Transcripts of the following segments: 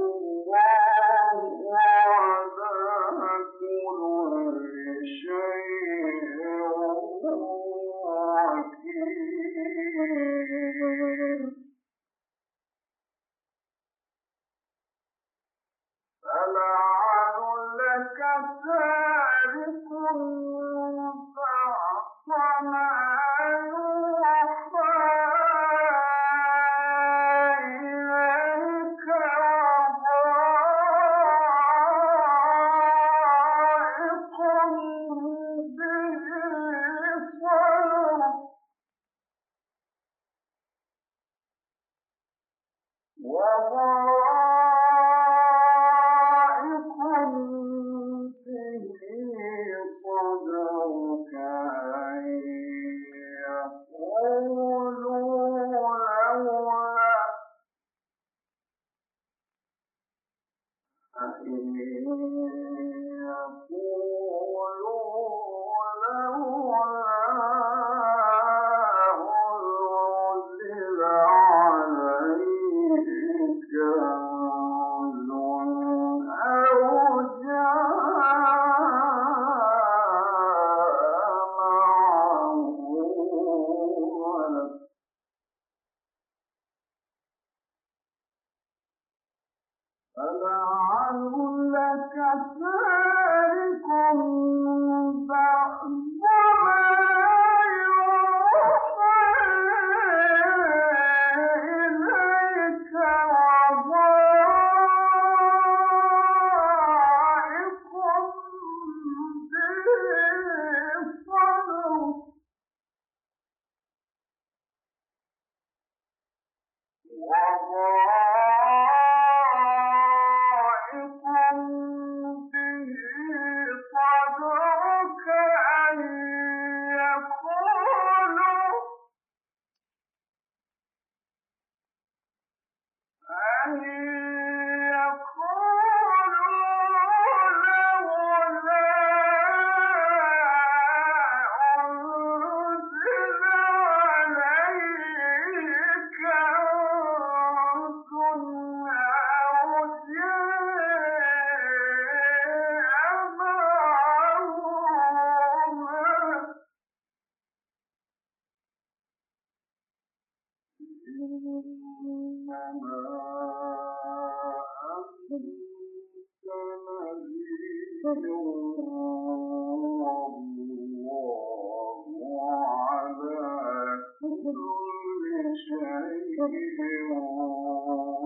Wow وَمَا فلعلك تارك بعد partner Lord, I come to you.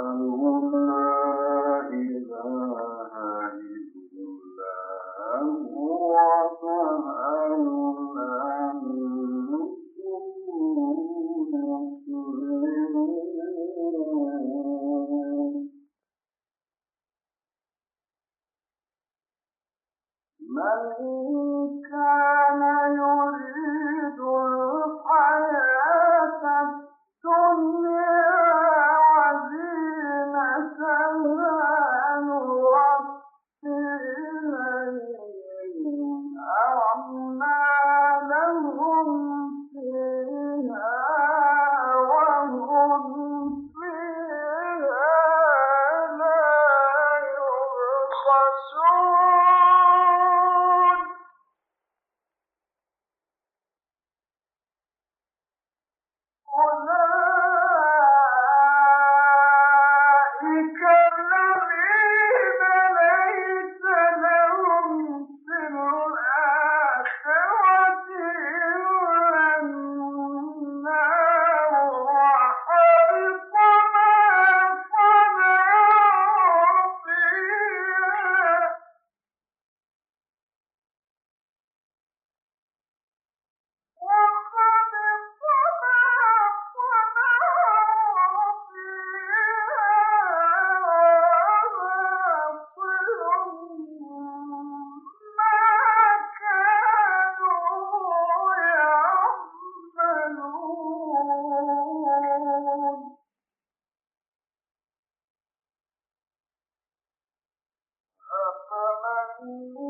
من كان يريد Thank.